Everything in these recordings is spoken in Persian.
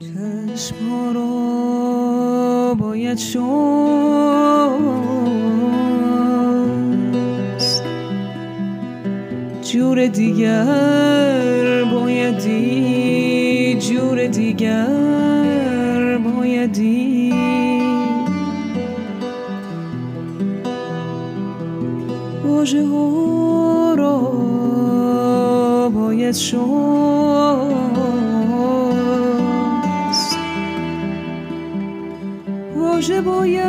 چشم رو باید شست. جور دیگر بایدی جور دیگر بایدی. واژه ها را باید شست. واژه باید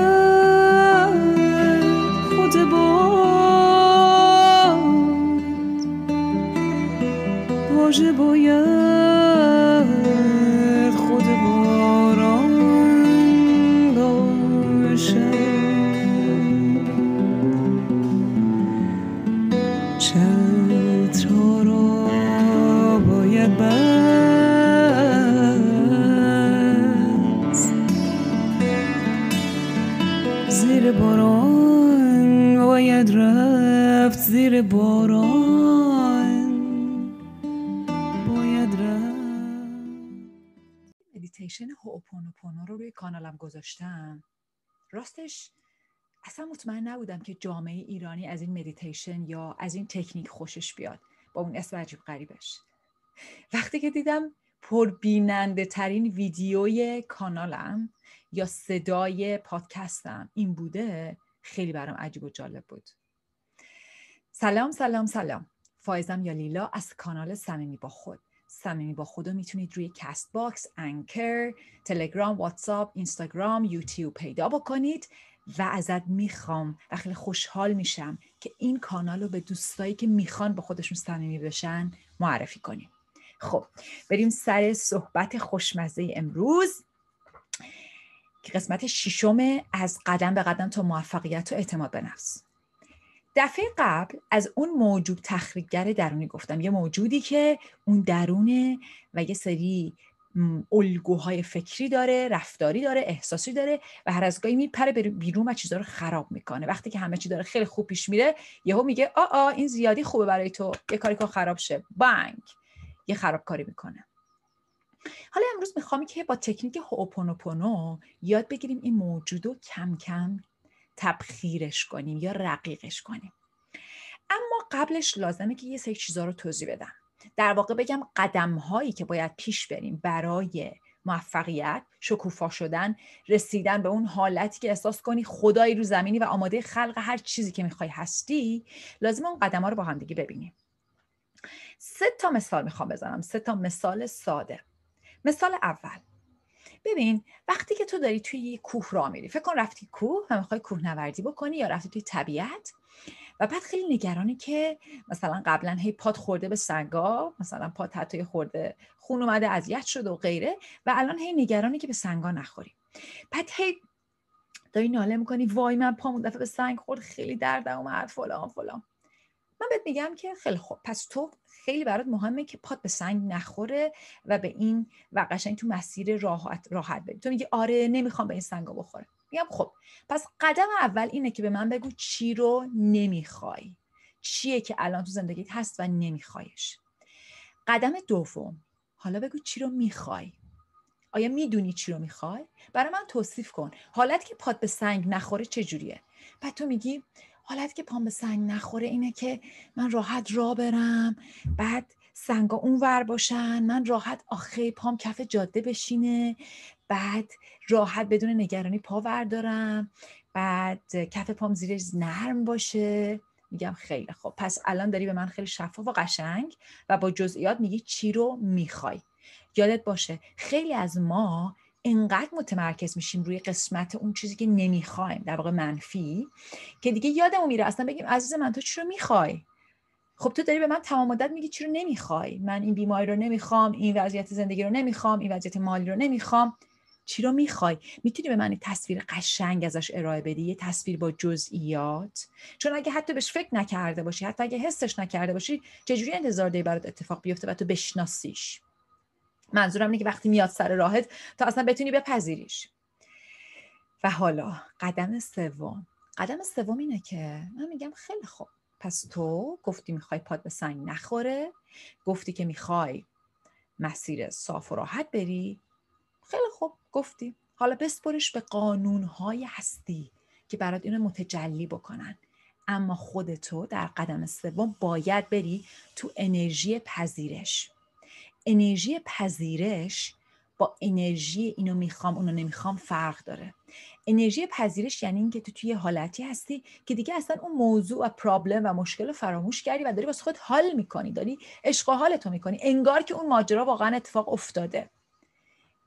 کانالم گذاشتم. راستش اصلا مطمئن نبودم که جامعه ایرانی از این مدیتیشن یا از این تکنیک خوشش بیاد. با اون اسم عجیب غریبش. وقتی که دیدم پربیننده ترین ویدیوی کانالم یا صدای پادکستم این بوده خیلی برام عجیب و جالب بود. سلام سلام سلام. فایزم یا لیلا از کانال صمیمی با خود. صمیمی با رو می‌تونید روی Castbox، Anchor، تلگرام، واتساپ، اینستاگرام، یوتیوب پیدا بکنید و ازت می‌خوام و خیلی خوشحال میشم که این کانال رو به دوستایی که می‌خوان با خودشون صمیمی بشن معرفی کنی. خب بریم سر صحبت خوشمزه امروز. که قسمت ششم از قدم به قدم تا موفقیت و اعتماد به نفس. دفعه قبل از اون موجود تخریبگر درونی گفتم. یه موجودی که اون درونه و یه سری الگوهای فکری داره رفتاری داره احساسی داره و هر از گاهی میپره بیرون و چیزا رو خراب می‌کنه. وقتی که همه چی داره خیلی خوب پیش میره یهو میگه آ آ این زیادی خوبه برای تو. یه کاری کن خراب شه. بانک یه خرابکاری می‌کنه. حالا امروز می‌خوام که با تکنیک هوپونوپونو یاد بگیریم این موجود رو کم کم تبخیرش کنیم یا رقیقش کنیم. اما قبلش لازمه که یه سری چیزا رو توضیح بدم. در واقع بگم قدم هایی که باید پیش بریم برای موفقیت شکوفا شدن رسیدن به اون حالتی که احساس کنی خدایی رو زمینی و آماده خلق هر چیزی که می‌خوای هستی لازم اون قدم ها رو با هم دیگه ببینیم. سه تا مثال می‌خوام بزنم. سه تا مثال ساده. مثال اول. ببین وقتی که تو داری توی یه کوه را میری فکر کن رفتی کوه و می‌خوای کوهنوردی بکنی یا رفتی توی طبیعت. و بعد خیلی نگرانی که مثلا قبلا هی پات خورده به سنگا مثلا پات حتی خورده خون اومده اذیت شده و غیره. و الان هی نگرانی که به سنگا نخوری. بعد هی داری ناله می‌کنی وای من پامون دفعه به سنگ خورد خیلی دردم اومد فلان فلان. من بهت میگم که خیلی خوب پس تو خیلی برات مهمه که پات به سنگ نخوره و به این و قشنگ تو مسیر راحت راحت بری. تو میگی آره نمی‌خوام به این سنگا بخوره. میگم خب پس قدم اول اینه که به من بگو چی رو نمی‌خوای. چیه که الان تو زندگیت هست و نمیخوایش. قدم دوم حالا بگو چی رو می‌خوای. آیا می‌دونی چی رو می‌خوای؟ برای من توصیف کن. حالت که پات به سنگ نخوره چجوریه؟ بعد تو میگی حالت که پام به سنگ نخوره اینه که من راحت را برم بعد سنگا اون ور باشن من راحت آخه پام کف جاده بشینه بعد راحت بدون نگرانی پا وردارم بعد کف پام زیرش نرم باشه. میگم خیلی خب پس الان داری به من خیلی شفاف و قشنگ و با جزئیات میگی چی رو می‌خوای. یادت باشه خیلی از ما انقدر متمرکز میشیم روی قسمت اون چیزی که نمی‌خوایم در واقع منفی که دیگه یادمون میره اصلا بگیم عزیز من تو چی رو می‌خوای؟ خب تو داری به من تمام مدت میگی چی رو نمی‌خوای؟ من این بیماری رو نمی‌خوام این وضعیت زندگی رو نمی‌خوام این وضعیت مالی رو نمی‌خوام. چی رو می‌خوای؟ می‌تونی به من تصویر قشنگ ازش ارائه بدی؟ یه تصویر با جزئیات؟ چون اگه حتی بهش فکر نکرده باشی حتی اگه حسش نکرده باشی چجوری انتظار داری برات اتفاق بیفته و تو بشناسیش؟ منظورم اینه که وقتی میاد سر راهت تا اصلا بتونی بپذیریش. و حالا قدم سوم. قدم سوم اینه که من میگم خیلی خوب. پس تو گفتی می‌خوای پاد به سنگ نخوره گفتی که می‌خوای مسیر صاف و راحت بری. خیلی خوب گفتی. حالا بسپرش به قانونهای هستی که برات اینو متجلی بکنن. اما خودتو در قدم سوم باید بری تو انرژی پذیرش. انرژی پذیرش با انرژی اینو می‌خوام اونو نمی‌خوام فرق داره. انرژی پذیرش یعنی اینکه تو توی حالتی هستی که دیگه اصلا اون موضوع و پرابلم و مشکل رو فراموش کردی و داری واسه خود حال می‌کنی داری عشق و حالتو می‌کنی. انگار که اون ماجرا واقعا اتفاق افتاده.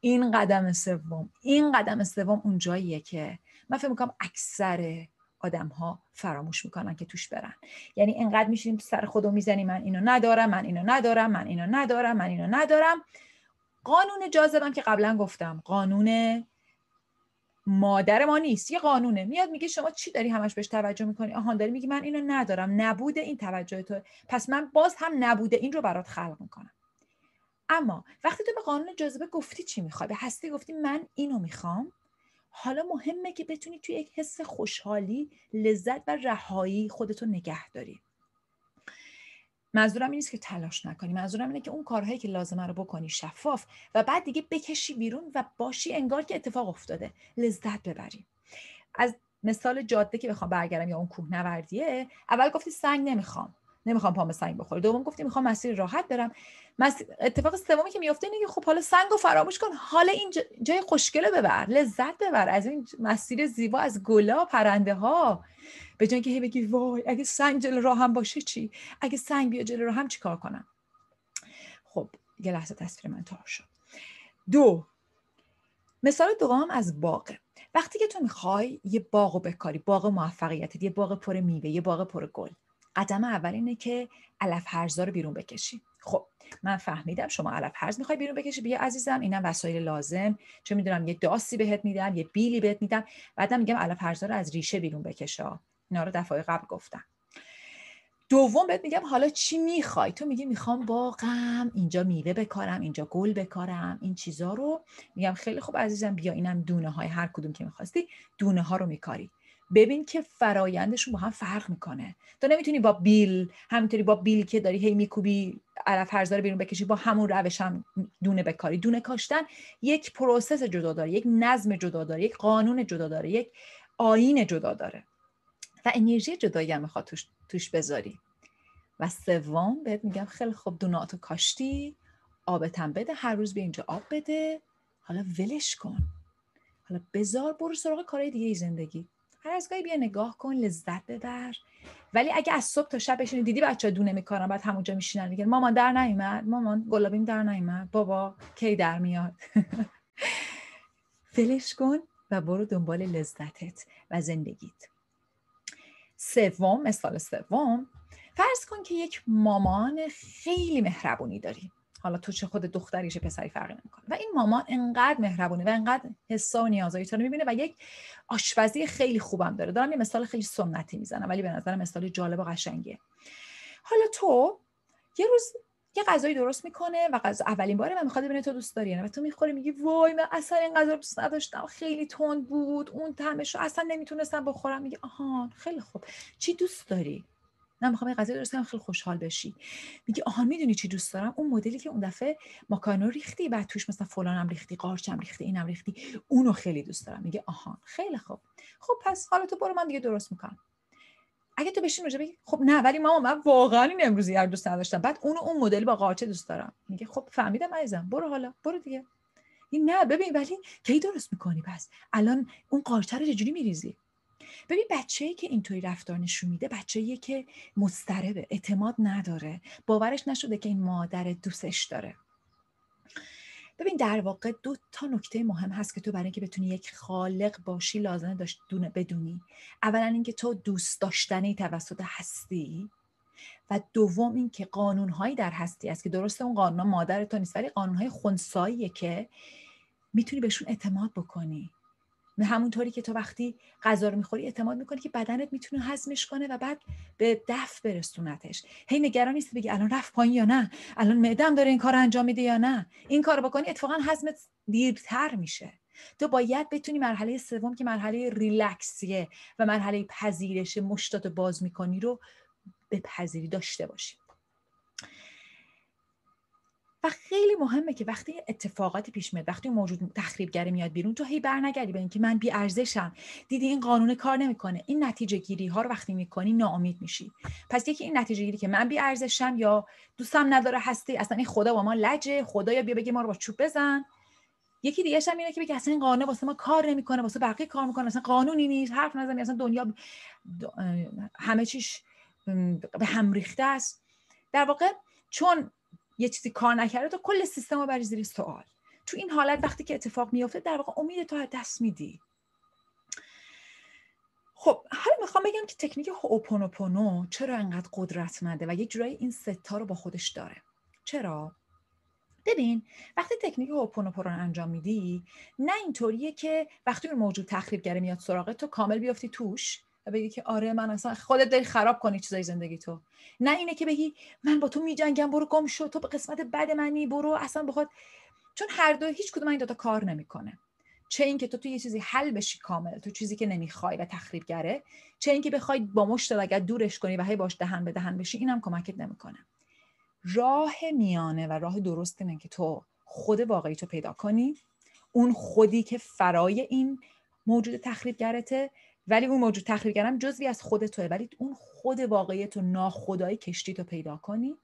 این قدم سوم این قدم سوم اون جاییه که من فکر می‌کنم اکثر آدم ها فراموش می‌کنن که توش برن. یعنی انقدر میشینیم سر خودو می‌زنی من اینو ندارم من اینو ندارم من اینو ندارم من اینو ندارم. قانون جاذبم که قبلا گفتم قانون مادر ما نیست یه قانونه. میاد میگه شما چی داری همش بهش توجه می‌کنی؟ آهان داری میگی من اینو ندارم. نبوده این توجه تو. پس من باز هم نبوده این رو برات خلق می‌کنم. اما وقتی تو به قانون جاذبه گفتی چی می‌خوای؟ به هستی گفتی من اینو می‌خوام حالا مهمه که بتونی توی یک حس خوشحالی لذت و رهایی خودتو نگه داری. منظورم این نیست که تلاش نکنی. منظورم اینه که اون کارهایی که لازمه رو بکنی شفاف و بعد دیگه بکشی بیرون و باشی انگار که اتفاق افتاده. لذت ببری. از مثال جاده که بخوام برگردم یا اون کوهنوردیه اول گفتی سنگ نمی‌خوام. نمی‌خوام پام سنگ بخوره. دوم گفتی می‌خوام مسیر راحت برم. اتفاق سومی که میفته اینه که خب حالا سنگ فراموش کن. حالا این جای خوشگله ببر لذت ببر. از این مسیر زیبا از گلا پرنده ها به جای که هی بگی وای اگه سنگ جلو هم باشه چی؟ اگه سنگ بیا جلو راه هم چیکار کنم؟ خب یه لحظه تصویر من تار شد. دو مثال دوم از باغه. وقتی که تو می‌خوای یه باغ بکاری باغ موفقیت یه باغ پر میوه یه باغ پر گل. قدم اول اینه که علف هرزا رو بیرون بکشی. خب من فهمیدم شما علف هرز می‌خوای بیرون بکشی بیا عزیزم. اینم وسایل لازم. چه می‌دونم یه داسی بهت میدم یه بیلی بهت میدم. بعدم میگم علف هرزا رو از ریشه بیرون بکشه اینا رو دفعه قبل گفتم. دوم بهت میگم حالا چی می‌خوای؟ تو میگی می‌خوام باغم اینجا میوه بکارم اینجا گل بکارم این چیزا رو. میگم خیلی خوب عزیزم بیا اینم دونه های هر کدوم که می‌خواستی دونه ها رو میکاری. ببین که فرایندشون با هم فرق می‌کنه. تو نمی‌تونی با بیل همینطوری با بیل که داری هی میکوبی علف هرزا رو بیرون بکشی با همون روش هم دونه بکاری. دونه کاشتن یک process جدا داره یک نظم جدا داره یک قانون جدا داره یک آیین جدا داره. و انرژی جدایی هم می‌خواد توش, توش بذاری. و سوم بهت میگم خیلی خوب دوناتو کاشتی آبتم بده هر روز به اینجا آب بده. حالا ولش کن. حالا بزار برو سراغ کارهای دیگه زندگی. هر از گاهی بیا نگاه کن لذت ببر. ولی اگه از صبح تا شب بشینی دیدی بچه دونه میکارن بعد همونجا میشینن میگن مامان در نیومد؟ مامان گلابیم در نیومد؟ بابا کی در میاد؟ فلش کن و برو دنبال لذتت و زندگیت. سوم مثال سوم فرض کن که یک مامان خیلی مهربونی داری. حالا تو چه خود دختری چه پسری فرقی نمی‌کنه. و این مامان انقدر مهربونه و انقدر حسا و نیازهای تو رو می‌بینه و یک آشپزی خیلی خوبم داره. دارم یه مثال خیلی سنتی می‌زنم ولی به نظرم مثال جالب و قشنگیه. حالا تو یه روز یه غذایی درست می‌کنه و غذا اولین باره من می‌خواد ببینه تو دوست داری و تو می‌خوری میگی وای من اصلا این غذا رو دوست نداشتم. خیلی تند بود اون طعمش رو اصلا نمی‌تونستم بخورم. میگه آها خیلی خوب. چی دوست داری؟ نه می‌خوام این غذا درست کنم خیلی خوشحال بشی. میگه آها می‌دونی چی دوست دارم؟ اون مدلی که اون دفعه ماکانو ریختی بعد توش مثلا فلانم ریختی قارچم ریختی اینم ریختی اونو خیلی دوست دارم. میگه آها خیلی خوب. خب پس حالا تو برو من دیگه درست می‌کنم. اگه تو بشین روزه بگی خب نه ولی ماما من واقعا این امروزی هر دوست نداشتم. بعد اونو اون مدل با قارچه دوست دارم. میگه خب فهمیدم عزیزم برو حالا برو دیگه. نه ببین ولی کی درست می‌کنی؟ پس الان اون قارچه رو چجوری میریزی؟ ببین بچه‌ای که اینطوری رفتار نشون میده بچه‌ایه که مضطربه اعتماد نداره. باورش نشده که این مادر دوستش داره. ببین در واقع دو تا نکته مهم هست که تو برای اینکه بتونی یک خالق باشی لازمه داشت دونه بدونی. اولا اینکه تو دوست داشتنی توسط هستی و دوم اینکه قانونهایی در هستی است که درسته اون قانون مادر تو نیست ولی قانونهای خونساییه که می‌تونی بهشون اعتماد بکنی. همونطوری که تو وقتی غذا رو می‌خوری اعتماد می‌کنی که بدنت می‌تونه هضمش کنه و بعد به دف برسونتش. هی نگران نیست بگی الان رفت پایین یا نه؟ الان معدم داره این کار انجام میده یا نه؟ این کار بکنی اتفاقا هضمت دیرتر میشه. تو باید بتونی مرحله سوم که مرحله ریلکسیه و مرحله پذیرش مشتات باز می‌کنی رو به پذیری داشته باشی. و خیلی مهمه که وقتی اتفاقاتی پیش میاد وقتی موجود تخریبگری میاد بیرون تو هی برنگردی به اینکه من بی ارزشم دیدی این قانون کار نمی‌کنه. این نتیجه گیری ها رو وقتی می‌کنی ناامید میشی. پس یکی این نتیجه گیری که من بی ارزشم یا دوستم نداره هستی اصلا این خدا با ما لجه. خدا یا بیا بگه ما رو با چوب بزن. یکی دیگه هم اینه که بگه اصلا این قانون واسه ما کار نمی‌کنه واسه بقیه کار می‌کنه. اصلا قانونی نیست. حرف نزنی. اصلا دنیا همه چیش به هم ریخته است. در واقع چون یه چیزی کار نکرده تو کل سیستم رو بری زیر سوال. تو این حالت وقتی که اتفاق میفته در واقع امید تو از دست میدی. خب حالا می‌خوام بگم که تکنیک هوپونوپونو چرا انقدر قدرتمنده و یک جورایی این ستا رو با خودش داره. چرا؟ ببین وقتی تکنیک هوپونوپونو رو انجام میدی نه اینطوریه که وقتی اون موجود تخریبگره میاد سراغت تو کامل بیافتی توش. و بگی که آره من اصلا خودت داری خراب کنی چیزای زندگی تو. نه اینه که بگی من با تو میجنگم برو گم شو تو به قسمت بد منی برو اصلا بخواد. چون هر دو هیچ کدوم این دوتا کار نمی‌کنه. چه اینکه تو تو یه چیزی حل بشی کامل تو چیزی که نمی‌خوای و تخریبگره چه اینکه بخوای با مشت لگد دورش کنی و هی باش دهن به دهن بشی اینم کمکت نمی‌کنه. راه میانه و راه درست اینه که تو خود واقعی تو پیدا کنی. اون خودی که فرای این موجود تخریبگرته ولی اون موجود تخریبگرم جزوی از خود توه. ولی اون خود واقعی تو ناخدای کشتی تو پیدا کنی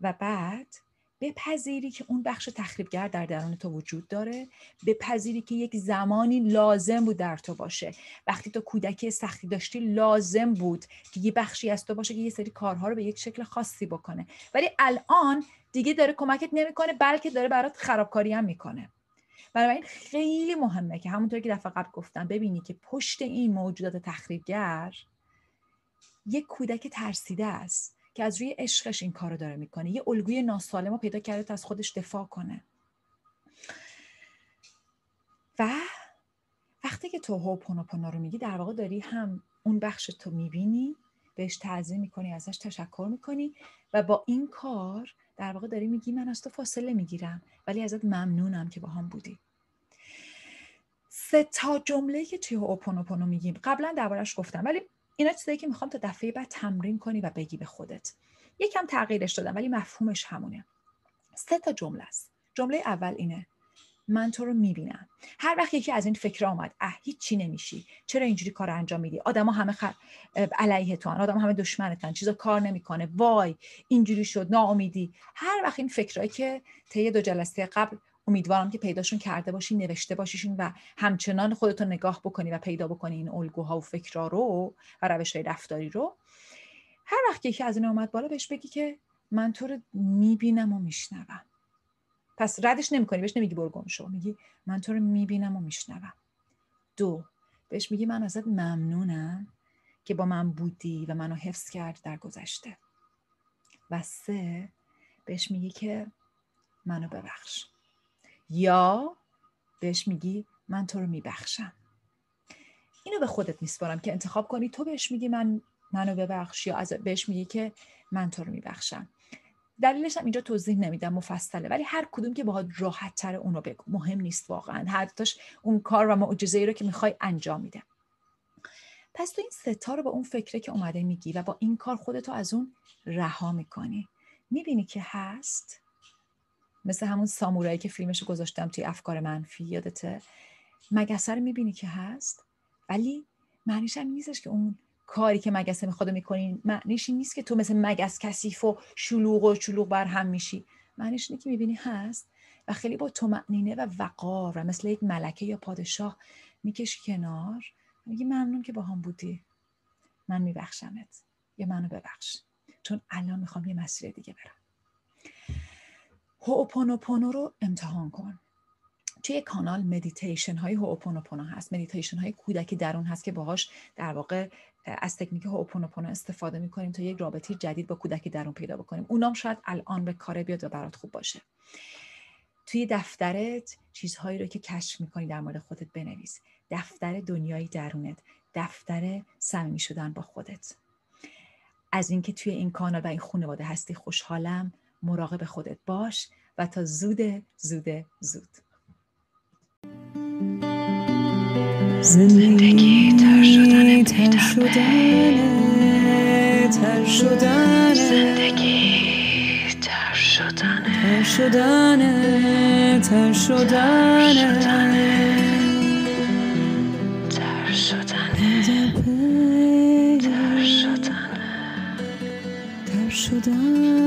و بعد بپذیری که اون بخش تخریبگر در درون تو وجود داره. بپذیری که یک زمانی لازم بود در تو باشه. وقتی تو کودکی سختی داشتی لازم بود که یه بخشی از تو باشه که یه سری کارها رو به یک شکل خاصی بکنه. ولی الان دیگه داره کمکت نمی‌کنه بلکه داره برات خرابکاری هم می‌کنه. بنابراین خیلی مهمه که همونطور که دفعه قبل گفتم ببینی که پشت این موجودات تخریبگر یک کودک ترسیده است که از روی عشقش این کار رو داره می‌کنه. یه الگوی ناسالم رو پیدا کرده تا از خودش دفاع کنه. و وقتی که تو هوپونوپونا رو میگی در واقع داری هم اون بخش تو می‌بینی بهش تعظیم می‌کنی ازش تشکر می‌کنی و با این کار در واقع داری میگی من از تو فاصله می‌گیرم ولی ازت ممنونم که با هم بودی. سه تا جمله که توی اوپونوپونو میگیم. قبلا دربارش گفتم ولی اینا چیزایی که می‌خوام تا دفعه بعد تمرین کنی و بگی به خودت. یکم تغییرش دادم ولی مفهومش همونه. سه تا جمله است. جمله اول اینه من تو رو می‌بینم. هر وقت یکی از این فکر آمد اه هیچی نمیشی. چرا اینجوری کار انجام میدی؟ آدما همه خ... علیه تو آدم همه دشمنتن چیزا کار نمی‌کنه. وای اینجوری شد ناامیدی. هر وقت این فکرایی که طی دو جلسه قبل امیدوارم که پیداشون کرده باشی نوشته باشیشون و همچنان خودتو نگاه بکنی و پیدا بکنی این الگوها و فکرها رو و روش های رفتاری رو هر وقت یکی از این اومد بالا بهش بگی که من تو رو می‌بینم و میشنوم. پس ردش نمی‌کنی بهش نمیگی برو گم شو میگی من تو رو می‌بینم و میشنوم. دو بهش میگی من ازت ممنونم که با من بودی و منو حفظ کرد در گذشته. و سه بهش میگی که منو ببخش. یا بهش میگی من تو رو میبخشم. اینو به خودت میسپارم که انتخاب کنی تو بهش میگی من منو ببخش یا از بهش میگی که من تو رو میبخشم. دلیلش هم اینجا توضیح نمیدم مفصله. ولی هر کدوم که باهات راحت تر اونو بگو. مهم نیست واقعا. هر دوتاش اون کار و معجزه ای رو که می‌خوای انجام میده. پس تو این ستا رو با اون فکره که اومده میگی و با این کار خودتو از اون رها می‌کنی. می‌بینی که هست. مثل همون سامورایی که فیلمش رو گذاشتم توی افکار منفی یادته؟ مگسه رو می‌بینی که هست. ولی معنیش هم نیستش که اون کاری که مگسه می‌خواد می‌کنی معنیش این نیست که تو مثل مگس کثیف و شلوغ و شلوغ بر هم میشی. معنیش اینه که می‌بینی هست و خیلی با معنینه و وقار و مثل یک ملکه یا پادشاه می‌کشی کنار میگی ممنون که با هم بودی. من میبخشمت یا منو ببخش. چون الان می‌خوام یه مسیر دیگه برم. هوپونوپونو رو امتحان کن. توی کانال مدیتیشن های هوپونوپونو هست. مدیتیشن های کودک درون هست که باهاش در واقع از تکنیک هوپونوپونو استفاده می‌کنیم تا یک رابطه جدید با کودک درون پیدا بکنیم. اونام شاید الان به کار بیاد و برات خوب باشه. توی دفترت چیزهایی رو که کشف می‌کنی در مورد خودت بنویس. دفتر دنیای درونت دفتر صمیمی شدن با خودت. از اینکه توی این کانال و این خانواده هستی خوشحالم. مراقب خودت باش و تا زود زود زود. زندگی تر شدن تر شدن تر شدن زندگی تر شدن تر شدنه تر شدنه تر شدنه تر شدنه